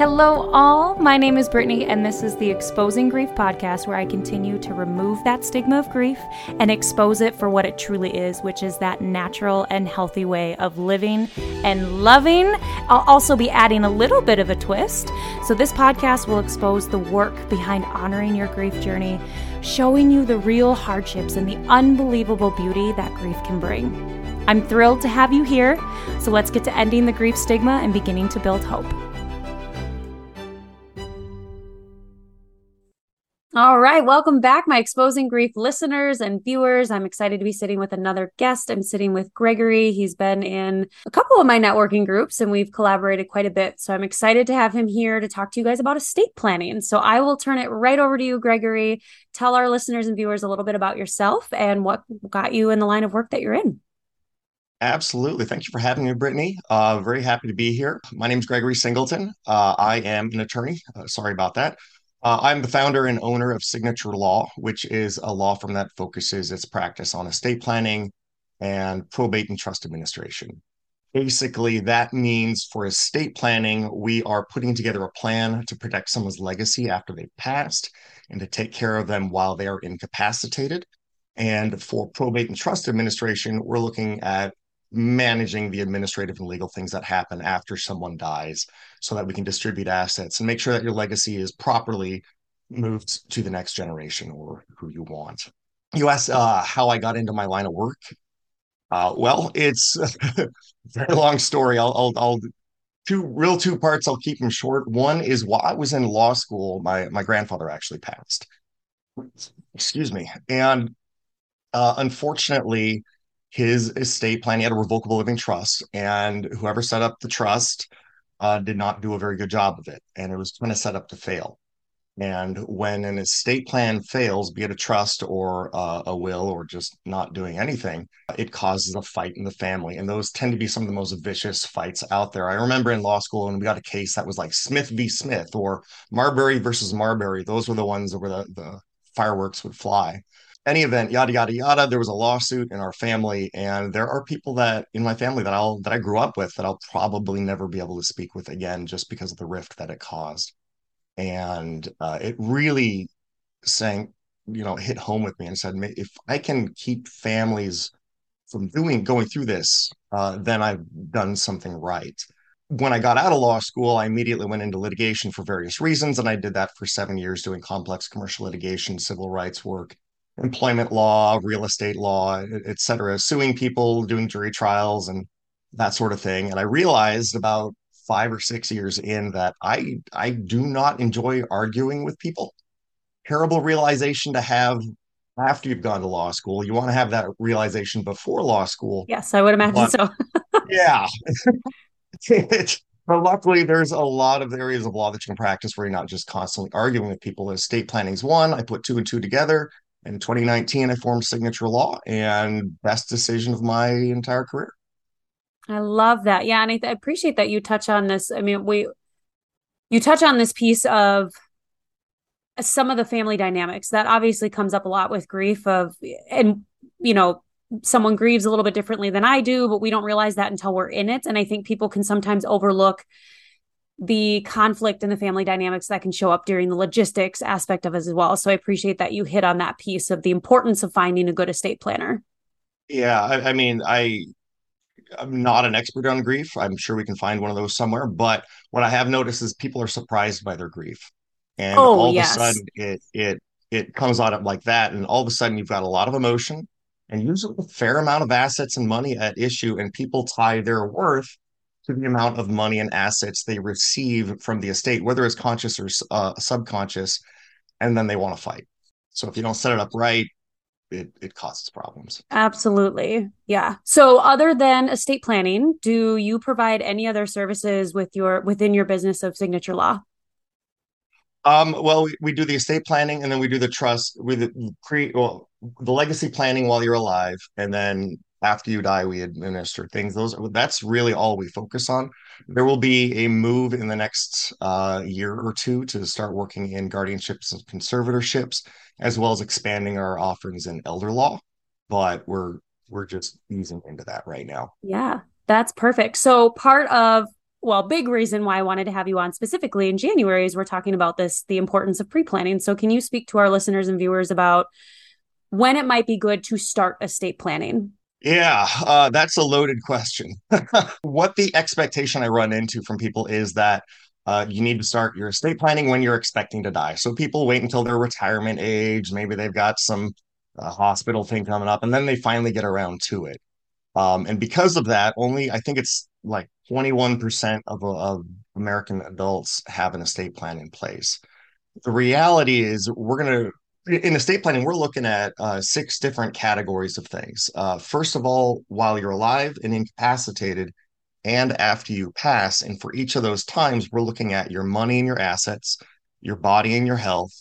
Hello, all. My name is Brittany, and this is the Exposing Grief podcast, where I continue to remove that stigma of grief and expose it for what it truly is, which is that natural and healthy way of living and loving. I'll also be adding a little bit of a twist. So, this podcast will expose the work behind honoring your grief journey, showing you the real hardships and the unbelievable beauty that grief can bring. I'm thrilled to have you here, so let's get to ending the grief stigma and beginning to build hope. All right, welcome back, my Exposing Grief listeners and viewers. I'm excited to be sitting with another guest. I'm sitting with Gregory. He's been in a couple of my networking groups and we've collaborated quite a bit. So I'm excited to have him here to talk to you guys about estate planning. So I will turn it right over to you, Gregory. Tell our listeners and viewers a little bit about yourself and what got you in the line of work that you're in. Absolutely. Thank you for having me, Brittany. Uh, very happy to be here. My name is Gregory Singleton. Uh, I am an attorney. Uh, sorry about that. Uh, I'm the founder and owner of Signature Law, which is a law firm that focuses its practice on estate planning and probate and trust administration. Basically, that means for estate planning, we are putting together a plan to protect someone's legacy after they've passed and to take care of them while they are incapacitated. And for probate and trust administration, we're looking at managing the administrative and legal things that happen after someone dies so that we can distribute assets and make sure that your legacy is properly moved to the next generation or who you want. You asked uh, how I got into my line of work. Uh, well, it's a very long story. I'll, I'll, I'll two real two parts. I'll keep them short. One is while I was in law school, my my grandfather actually passed. Excuse me, and uh, unfortunately, his estate plan. He had a revocable living trust, and whoever set up the trust uh, did not do a very good job of it, and it was kind of set up to fail. And when an estate plan fails, be it a trust or uh, a will or just not doing anything, it causes a fight in the family. And those tend to be some of the most vicious fights out there. I remember in law school when we got a case that was like Smith v. Smith or Marbury versus Marbury. Those were the ones where the, the fireworks would fly any event, yada yada yada. There was a lawsuit in our family, and there are people that in my family that I'll that I grew up with that I'll probably never be able to speak with again, just because of the rift that it caused. And uh, it really sank, you know, hit home with me and said, if I can keep families from doing going through this, uh, then I've done something right. When I got out of law school, I immediately went into litigation for various reasons, and I did that for seven years, doing complex commercial litigation, civil rights work, employment law, real estate law, et cetera, suing people, doing jury trials, and that sort of thing. And I realized about five or six years in that I I do not enjoy arguing with people. Terrible realization to have after you've gone to law school. You want to have that realization before law school. Yes, I would imagine but, so. yeah. but luckily, there's a lot of areas of law that you can practice where you're not just constantly arguing with people. Estate planning is one. I put two and two together in 2019 i formed signature law and best decision of my entire career. I love that. Yeah and I, I, appreciate that you touch on this. I mean we you touch on this piece of some of the family dynamics. That obviously comes up a lot with grief of and you know someone grieves a little bit differently than i do but we don't realize that until we're in it. And i think people can sometimes overlook the conflict and the family dynamics that can show up during the logistics aspect of it as well. So I appreciate that you hit on that piece of the importance of finding a good estate planner. Yeah, I, I mean, I I'm not an expert on grief. I'm sure we can find one of those somewhere. But what I have noticed is people are surprised by their grief, and oh, all yes. of a sudden it it it comes out like that, and all of a sudden you've got a lot of emotion, and usually a fair amount of assets and money at issue, and people tie their worth the amount of money and assets they receive from the estate, whether it's conscious or uh, subconscious, and then they want to fight. So if you don't set it up right, it, it causes problems. Absolutely. Yeah. So other than estate planning, do you provide any other services with your within your business of signature law? Um, well, we, we do the estate planning and then we do the trust with create well the legacy planning while you're alive, and then after you die we administer things those that's really all we focus on there will be a move in the next uh, year or two to start working in guardianships and conservatorships as well as expanding our offerings in elder law but we're we're just easing into that right now yeah that's perfect so part of well, big reason why I wanted to have you on specifically in January is we're talking about this the importance of pre planning. So, can you speak to our listeners and viewers about when it might be good to start estate planning? Yeah, uh, that's a loaded question. what the expectation I run into from people is that uh, you need to start your estate planning when you're expecting to die. So people wait until their retirement age. Maybe they've got some uh, hospital thing coming up, and then they finally get around to it. Um, and because of that, only I think it's like 21% of, of American adults have an estate plan in place. The reality is, we're going to in estate planning, we're looking at uh, six different categories of things. Uh, first of all, while you're alive and incapacitated, and after you pass. And for each of those times, we're looking at your money and your assets, your body and your health,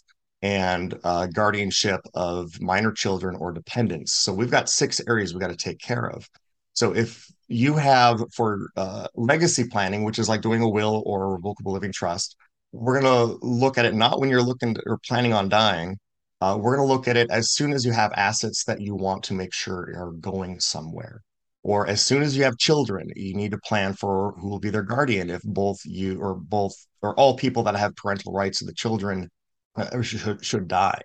and uh, guardianship of minor children or dependents. So we've got six areas we've got to take care of. So if you have for uh, legacy planning, which is like doing a will or a revocable living trust, we're going to look at it not when you're looking to, or planning on dying. Uh, we're going to look at it as soon as you have assets that you want to make sure are going somewhere. Or as soon as you have children, you need to plan for who will be their guardian if both you or both or all people that have parental rights of the children uh, should, should die.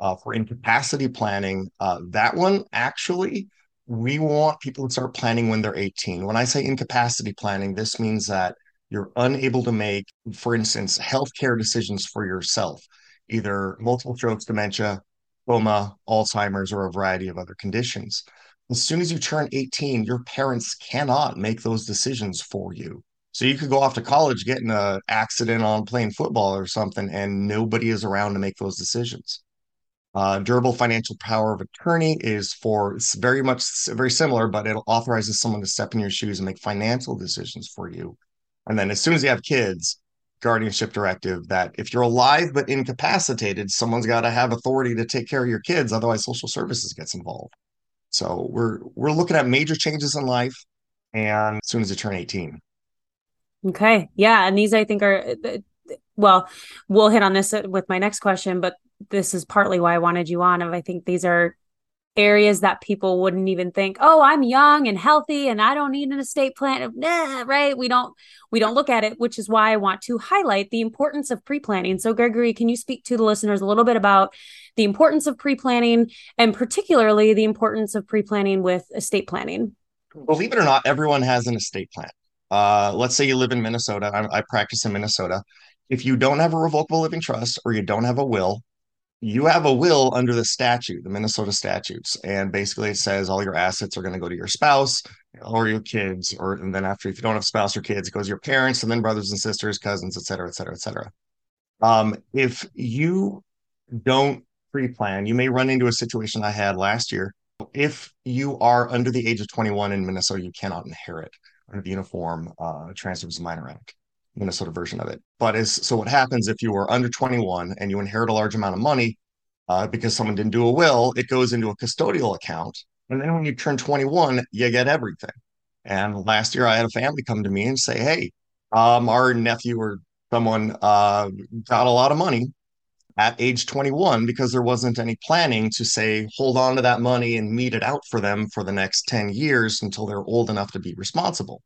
Uh, for incapacity planning, uh, that one actually, we want people to start planning when they're 18. When I say incapacity planning, this means that you're unable to make, for instance, healthcare decisions for yourself, either multiple strokes, dementia, coma, Alzheimer's, or a variety of other conditions as soon as you turn 18, your parents cannot make those decisions for you. So you could go off to college, get in an accident on playing football or something, and nobody is around to make those decisions. Uh, durable financial power of attorney is for it's very much very similar, but it authorizes someone to step in your shoes and make financial decisions for you. And then as soon as you have kids, guardianship directive that if you're alive but incapacitated, someone's got to have authority to take care of your kids. Otherwise, social services gets involved. So we're we're looking at major changes in life, and as soon as you turn eighteen. Okay, yeah, and these I think are uh, well, we'll hit on this uh, with my next question, but this is partly why I wanted you on. Of I think these are areas that people wouldn't even think, oh, I'm young and healthy and I don't need an estate plan. Nah, right? We don't we don't look at it, which is why I want to highlight the importance of pre-planning. So Gregory, can you speak to the listeners a little bit about the importance of pre-planning and particularly the importance of pre-planning with estate planning? Believe it or not, everyone has an estate plan. Uh, let's say you live in Minnesota. I, I practice in Minnesota. If you don't have a revocable living trust or you don't have a will, you have a will under the statute, the Minnesota statutes, and basically it says all your assets are going to go to your spouse or your kids, or and then after if you don't have spouse or kids, it goes to your parents and then brothers and sisters, cousins, et cetera, et cetera, et cetera. Um, if you don't pre-plan, you may run into a situation I had last year. If you are under the age of 21 in Minnesota, you cannot inherit under the Uniform uh, Transfers of Minor Act. Minnesota version of it. But as so, what happens if you are under 21 and you inherit a large amount of money uh, because someone didn't do a will? It goes into a custodial account, and then when you turn 21, you get everything. And last year, I had a family come to me and say, "Hey, um, our nephew or someone uh, got a lot of money at age 21 because there wasn't any planning to say hold on to that money and mete it out for them for the next 10 years until they're old enough to be responsible."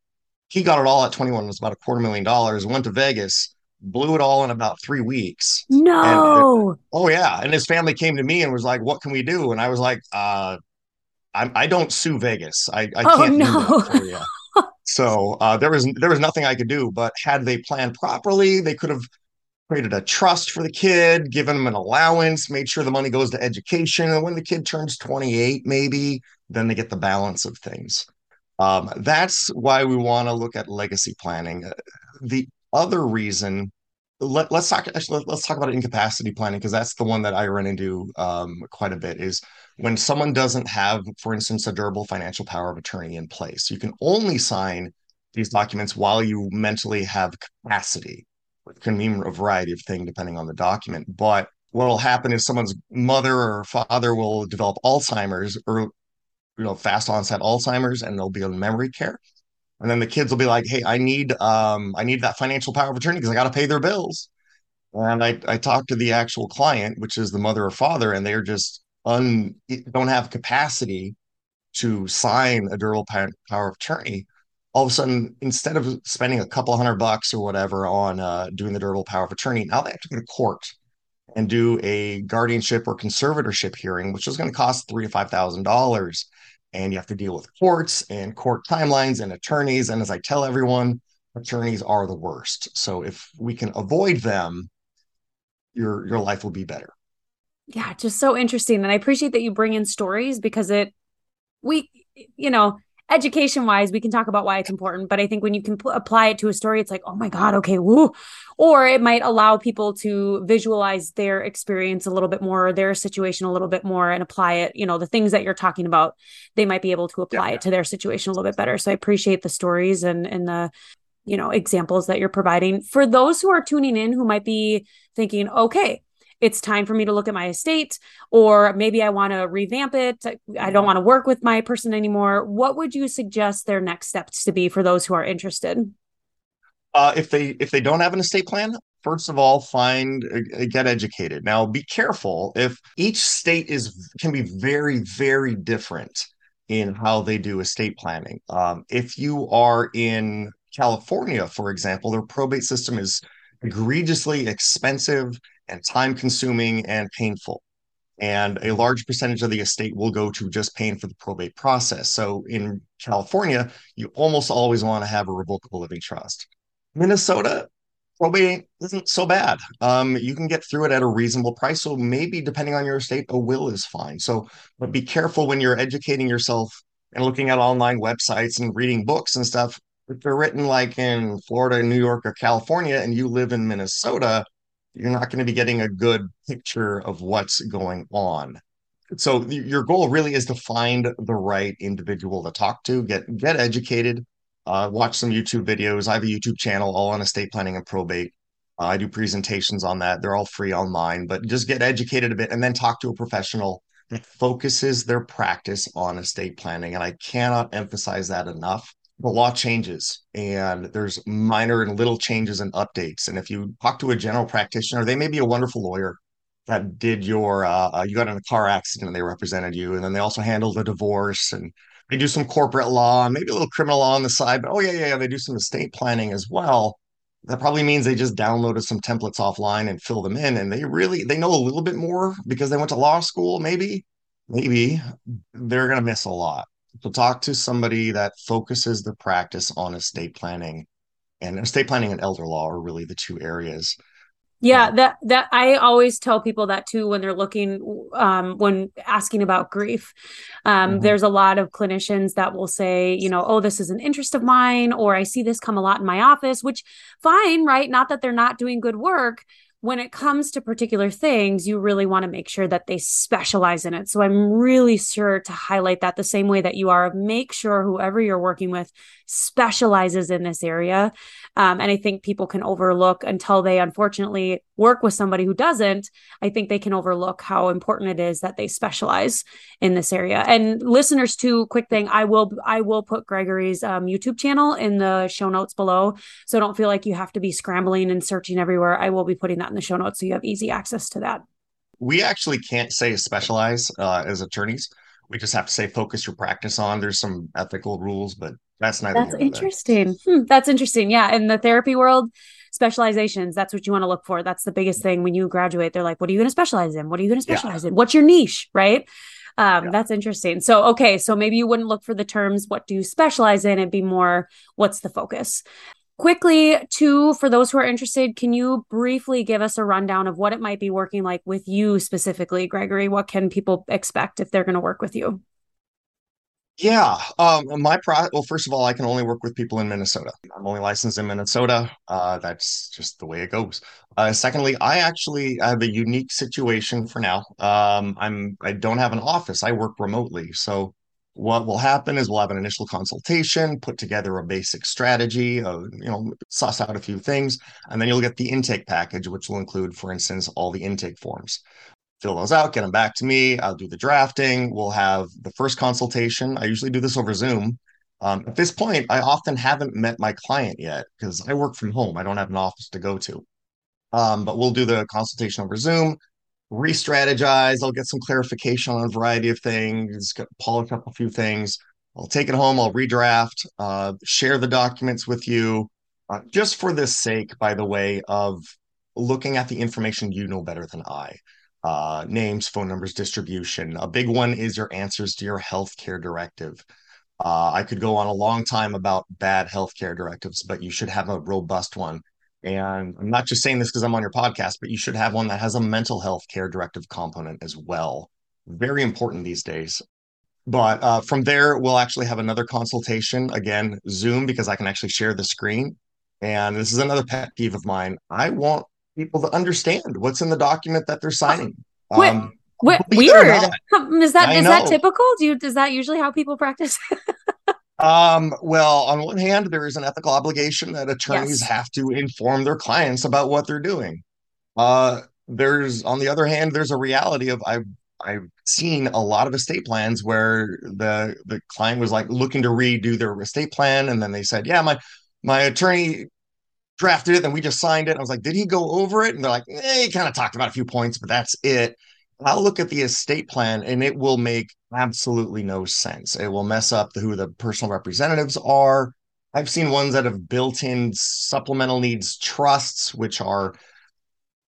He got it all at 21 it was about a quarter million dollars went to vegas blew it all in about three weeks. No. And, oh yeah. And his family came to me and was like what can we do? And i was like uh i, I don't sue vegas. I, I oh, can't no. do that so uh, there was there was nothing i could do but had they planned properly they could have created a trust for the kid given him an allowance made sure the money goes to education. And when the kid turns 28 maybe then they get the balance of things um, that's why we want to look at legacy planning. Uh, the other reason, let, us talk. Actually, let's talk about incapacity planning because that's the one that I run into um, quite a bit. Is when someone doesn't have, for instance, a durable financial power of attorney in place. You can only sign these documents while you mentally have capacity. It can mean a variety of things depending on the document, but what will happen is someone's mother or father will develop Alzheimer's or you know fast onset Alzheimer's and they'll be on memory care. And then the kids will be like, "Hey, I need um I need that financial power of attorney because I got to pay their bills." And I I talked to the actual client, which is the mother or father, and they're just un don't have capacity to sign a durable power of attorney. all of a sudden, instead of spending a couple hundred bucks or whatever on uh, doing the durable power of attorney, now they have to go to court and do a guardianship or conservatorship hearing, which is going to cost three to five thousand dollars. And you have to deal with courts and court timelines and attorneys. And as I tell everyone, attorneys are the worst. So if we can avoid them, your your life will be better. Yeah, just so interesting. And I appreciate that you bring in stories because it we you know education wise, we can talk about why it's important. But I think when you can apply it to a story, it's like, oh my God, okay, woo. Or it might allow people to visualize their experience a little bit more, their situation a little bit more, and apply it. You know, the things that you're talking about, they might be able to apply yeah. it to their situation a little bit better. So I appreciate the stories and and the you know examples that you're providing for those who are tuning in who might be thinking okay it's time for me to look at my estate or maybe i want to revamp it. I don't want to work with my person anymore. What would you suggest their next steps to be for those who are interested? Uh, if they if they don't have an estate plan first of all find uh, get educated. Now be careful if each state is can be very very different in how they do estate planning. Um, if you are in california for example their probate system is egregiously expensive and time consuming and painful. And a large percentage of the estate will go to just paying for the probate process. So in California, you almost always want to have a revocable living trust. Minnesota, probate isn't so bad. Um, you can get through it at a reasonable price. So maybe depending on your estate, a will is fine. So, but be careful when you're educating yourself and looking at online websites and reading books and stuff. If they're written like in Florida, New York, or California, and you live in Minnesota, you're not going to be getting a good picture of what's going on. So your goal really is to find the right individual to talk to, get get educated, uh, watch some YouTube videos. I have a YouTube channel all on estate planning and probate. Uh, I do presentations on that. They're all free online, but just get educated a bit and then talk to a professional that focuses their practice on estate planning. And I cannot emphasize that enough the law changes and there's minor and little changes and updates. And if you talk to a general practitioner, they may be a wonderful lawyer that did your, uh, uh, you got in a car accident and they represented you. And then they also handle the divorce and they do some corporate law and maybe a little criminal law on the side. But oh, yeah, yeah, yeah, they do some estate planning as well. That probably means they just downloaded some templates offline and fill them in. And they really, they know a little bit more because they went to law school, maybe, maybe they're going to miss a lot. So talk to somebody that focuses the practice on estate planning. And estate planning and elder law are really the two areas. Yeah that that i always tell people that too when they're looking um when asking about grief. Um mm-hmm. there's a lot of clinicians that will say you know oh this is an interest of mine or i see this come a lot in my office which fine right? Not that they're not doing good work when it comes to particular things, you really want to make sure that they specialize in it. So I'm really sure to highlight that the same way that you are. Make sure whoever you're working with specializes in this area. Um, and I think people can overlook until they unfortunately work with somebody who doesn't. I think they can overlook how important it is that they specialize in this area. And listeners, too, quick thing: I will I will put Gregory's um, YouTube channel in the show notes below, so don't feel like you have to be scrambling and searching everywhere. I will be putting that in the show notes so you have easy access to that. We actually can't say specialize uh, as attorneys. We just have to say focus your practice on. There's some ethical rules, but that's not. That's interesting. Hmm, that's interesting. Yeah, in the therapy world, specializations. That's what you want to look for. That's the biggest thing when you graduate. They're like, "What are you going to specialize in? What are you going to specialize yeah. in? What's your niche?" Right. Um, yeah. That's interesting. So, okay, so maybe you wouldn't look for the terms, what do you specialize in? It'd be more, what's the focus? Quickly too for those who are interested can you briefly give us a rundown of what it might be working like with you specifically gregory? What can people expect if they're going to work with you? Yeah um my pro well first of all i can only work with people in minnesota. I'm only licensed in minnesota. Uh that's just the way it goes. Uh secondly i actually have a unique situation for now. Um i'm i don't have an office. I work remotely. So what will happen is we'll have an initial consultation, put together a basic strategy, of, you know, suss out a few things, and then you'll get the intake package, which will include, for instance, all the intake forms. Fill those out, get them back to me. I'll do the drafting. We'll have the first consultation. I usually do this over Zoom. Um, at this point, I often haven't met my client yet because I work from home. I don't have an office to go to. Um, but we'll do the consultation over Zoom re-strategize. I'll get some clarification on a variety of things, polish up a few things. I'll take it home, I'll redraft, uh, share the documents with you, uh, just for this sake, by the way, of looking at the information you know better than I. Uh, names, phone numbers, distribution. A big one is your answers to your healthcare directive. Uh, I could go on a long time about bad healthcare directives, but you should have a robust one. And I'm not just saying this because I'm on your podcast, but you should have one that has a mental health care directive component as well. Very important these days. But uh, from there, we'll actually have another consultation again, Zoom, because I can actually share the screen. And this is another pet peeve of mine. I want people to understand what's in the document that they're signing. Um, weird. Is that is that typical? Do you is that usually how people practice? um, well, on one hand, there is an ethical obligation that attorneys yes. have to inform their clients about what they're doing. Uh, there's on the other hand, there's a reality of I've I've seen a lot of estate plans where the the client was like looking to redo their estate plan, and then they said, "Yeah, my my attorney drafted it, then we just signed it." I was like, "Did he go over it?" And they're like, eh, "He kind of talked about a few points, but that's it." I'll look at the estate plan, and it will make absolutely no sense. It will mess up the, who the personal representatives are. I've seen ones that have built-in supplemental needs trusts, which are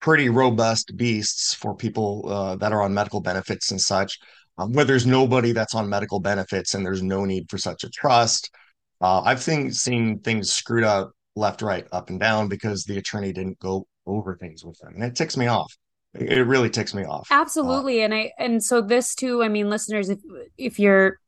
pretty robust beasts for people uh, that are on medical benefits and such. Um, where there's nobody that's on medical benefits and there's no need for such a trust. Uh, I've seen, seen things screwed up left, right, up, and down because the attorney didn't go over things with them. And it ticks me off. It really ticks me off. Absolutely. Uh, and I and so this too, I mean, listeners, if if you're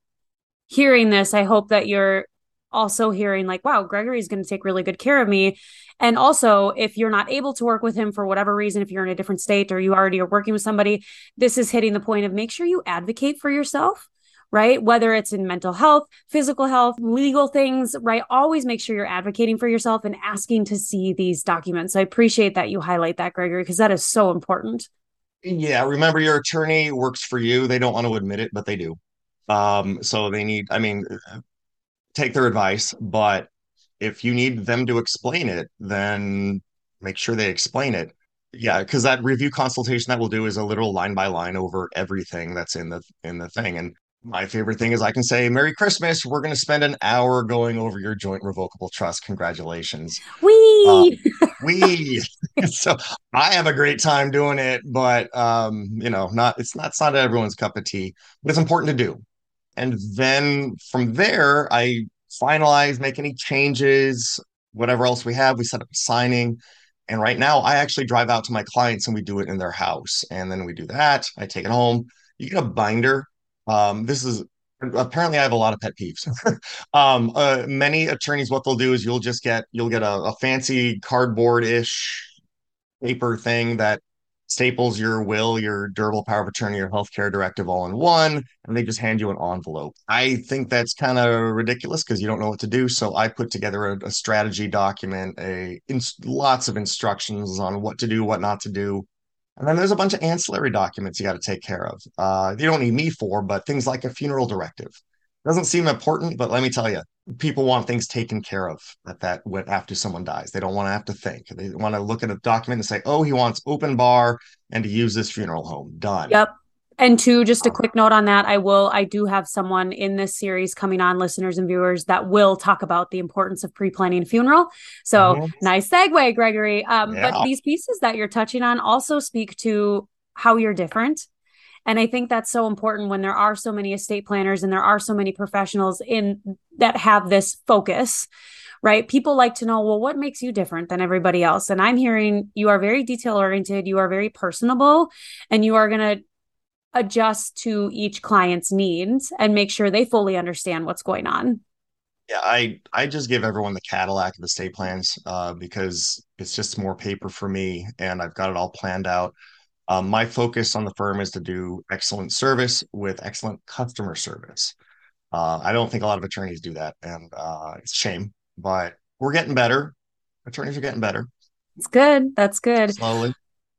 hearing this, I hope that you're also hearing like, wow, Gregory's going to take really good care of me. And also, if you're not able to work with him for whatever reason, if you're in a different state or you already are working with somebody, this is hitting the point of make sure you advocate for yourself right? Whether it's in mental health, physical health, legal things, right? Always make sure you're advocating for yourself and asking to see these documents. So I appreciate that you highlight that, Gregory, because that is so important. Yeah. Remember, your attorney works for you. They don't want to admit it, but they do. Um, so they need, I mean, take their advice, but if you need them to explain it, then make sure they explain it. Yeah, because that review consultation that we'll do is a literal line by line over everything that's in the in the thing. And my favorite thing is I can say, Merry Christmas. We're going to spend an hour going over your joint revocable trust. Congratulations. We, uh, we. so I have a great time doing it, but um, you know, not it's not it's not everyone's cup of tea, but it's important to do. And then from there, I finalize, make any changes, whatever else we have. We set up a signing. And right now, I actually drive out to my clients and we do it in their house. And then we do that. I take it home. You get a binder. Um, this is apparently I have a lot of pet peeves. um, uh, many attorneys, what they'll do is you'll just get you'll get a, a fancy cardboard ish paper thing that staples your will, your durable power of attorney, your healthcare directive all in one, and they just hand you an envelope. I think that's kind of ridiculous because you don't know what to do. So I put together a, a strategy document, a lots of instructions on what to do, what not to do. And then there's a bunch of ancillary documents you got to take care of. Uh, you don't need me for, but things like a funeral directive. Doesn't seem important, but let me tell you, people want things taken care of at that after someone dies. They don't want to have to think. They want to look at a document and say, "Oh, he wants open bar and to use this funeral home." Done. Yep. And two, just a quick note on that, I will, I do have someone in this series coming on, listeners and viewers, that will talk about the importance of pre-planning a funeral. So mm-hmm. nice segue, Gregory. Um, yeah. But these pieces that you're touching on also speak to how you're different and I think that's so important when there are so many estate planners and there are so many professionals in that have this focus right? People like to know, well, what makes you different than everybody else? And I'm hearing you are very detail oriented, you are very personable, and you are going to adjust to each client's needs and make sure they fully understand what's going on. Yeah, I I just give everyone the Cadillac of estate plans uh, because it's just more paper for me, and I've got it all planned out. Um, my focus on the firm is to do excellent service with excellent customer service. Uh, I don't think a lot of attorneys do that, and uh, it's a shame, but we're getting better. Attorneys are getting better. It's good. That's good. Slowly.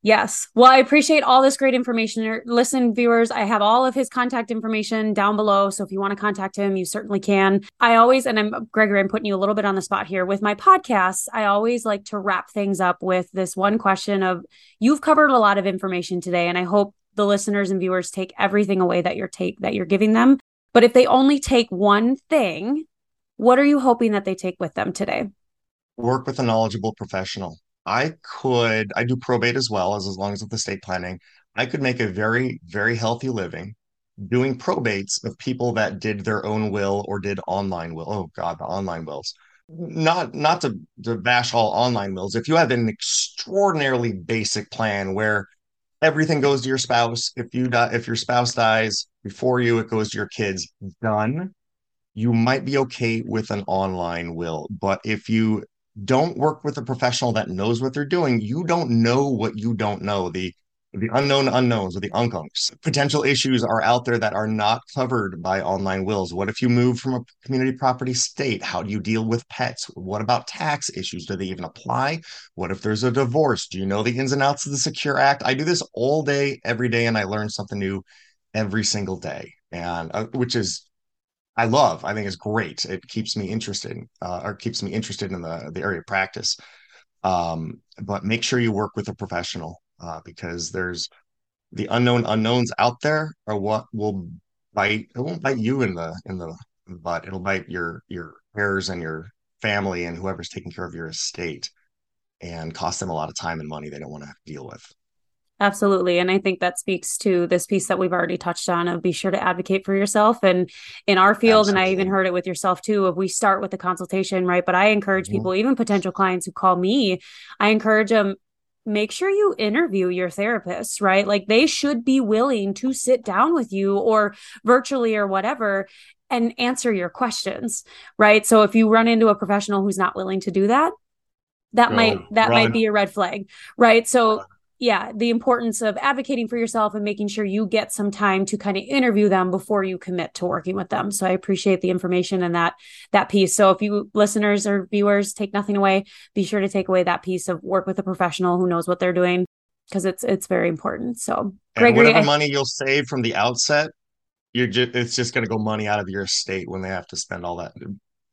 Yes. Well, I appreciate all this great information. Listen, viewers, I have all of his contact information down below. So if you want to contact him, you certainly can. I always, and I'm Gregory, I'm putting you a little bit on the spot here with my podcasts. I always like to wrap things up with this one question of you've covered a lot of information today, and I hope the listeners and viewers take everything away that you're take that you're giving them But if they only take one thing, what are you hoping that they take with them today? Work with a knowledgeable professional. I could, I do probate as well as as long as with estate planning. I could make a very, very healthy living doing probates of people that did their own will or did online will. Oh God, the online wills. Not not to, to bash all online wills. If you have an extraordinarily basic plan where everything goes to your spouse, if you die, if your spouse dies before you, it goes to your kids. Done. You might be okay with an online will, but if you don't work with a professional that knows what they're doing, you don't know what you don't know. The the unknown unknowns or the unkunks. Potential issues are out there that are not covered by online wills. What if you move from a community property state? How do you deal with pets? What about tax issues? Do they even apply? What if there's a divorce? Do you know the ins and outs of the Secure Act? I do this all day, every day, and I learn something new every single day, and uh, which is I love. I think is great. It keeps me interested, uh, or keeps me interested in the the area of practice. Um, but make sure you work with a professional uh, because there's the unknown unknowns out there are what will bite. It won't bite you in the in the butt. It'll bite your your heirs and your family and whoever's taking care of your estate, and cost them a lot of time and money they don't want to deal with. Absolutely. And I think that speaks to this piece that we've already touched on of be sure to advocate for yourself. And in our field, Absolutely. and I even heard it with yourself too, if we start with the consultation, right? But I encourage mm-hmm. people, even potential clients who call me, I encourage them, make sure you interview your therapist, right? Like they should be willing to sit down with you or virtually or whatever and answer your questions, right? So if you run into a professional who's not willing to do that, that might that run. might be a red flag, right? So yeah, the importance of advocating for yourself and making sure you get some time to kind of interview them before you commit to working with them. So I appreciate the information and that that piece. So if you listeners or viewers take nothing away, be sure to take away that piece of work with a professional who knows what they're doing because it's it's very important. So Gregory, whatever I, money you'll save from the outset, you're just it's just going to go money out of your estate when they have to spend all that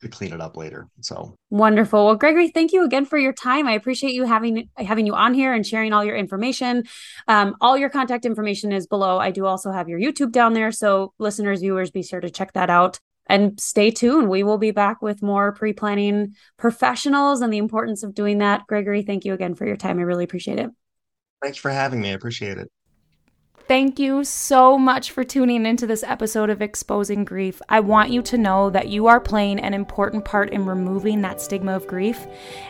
to clean it up later. So wonderful. Well, Gregory, thank you again for your time. I appreciate you having having you on here and sharing all your information. Um, all your contact information is below. I do also have your YouTube down there, so listeners, viewers, be sure to check that out. And stay tuned. We will be back with more pre planning professionals and the importance of doing that. Gregory, thank you again for your time. I really appreciate it. Thanks for having me. I appreciate it. Thank you so much for tuning into this episode of Exposing Grief. I want you to know that you are playing an important part in removing that stigma of grief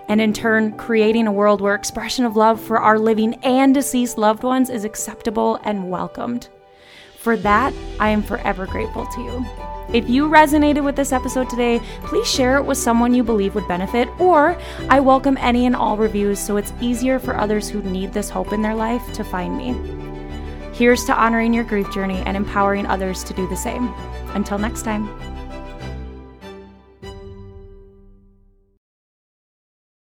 and, in turn, creating a world where expression of love for our living and deceased loved ones is acceptable and welcomed. For that, I am forever grateful to you. If you resonated with this episode today, please share it with someone you believe would benefit, or I welcome any and all reviews so it's easier for others who need this hope in their life to find me. Here's to honoring your grief journey and empowering others to do the same. Until next time.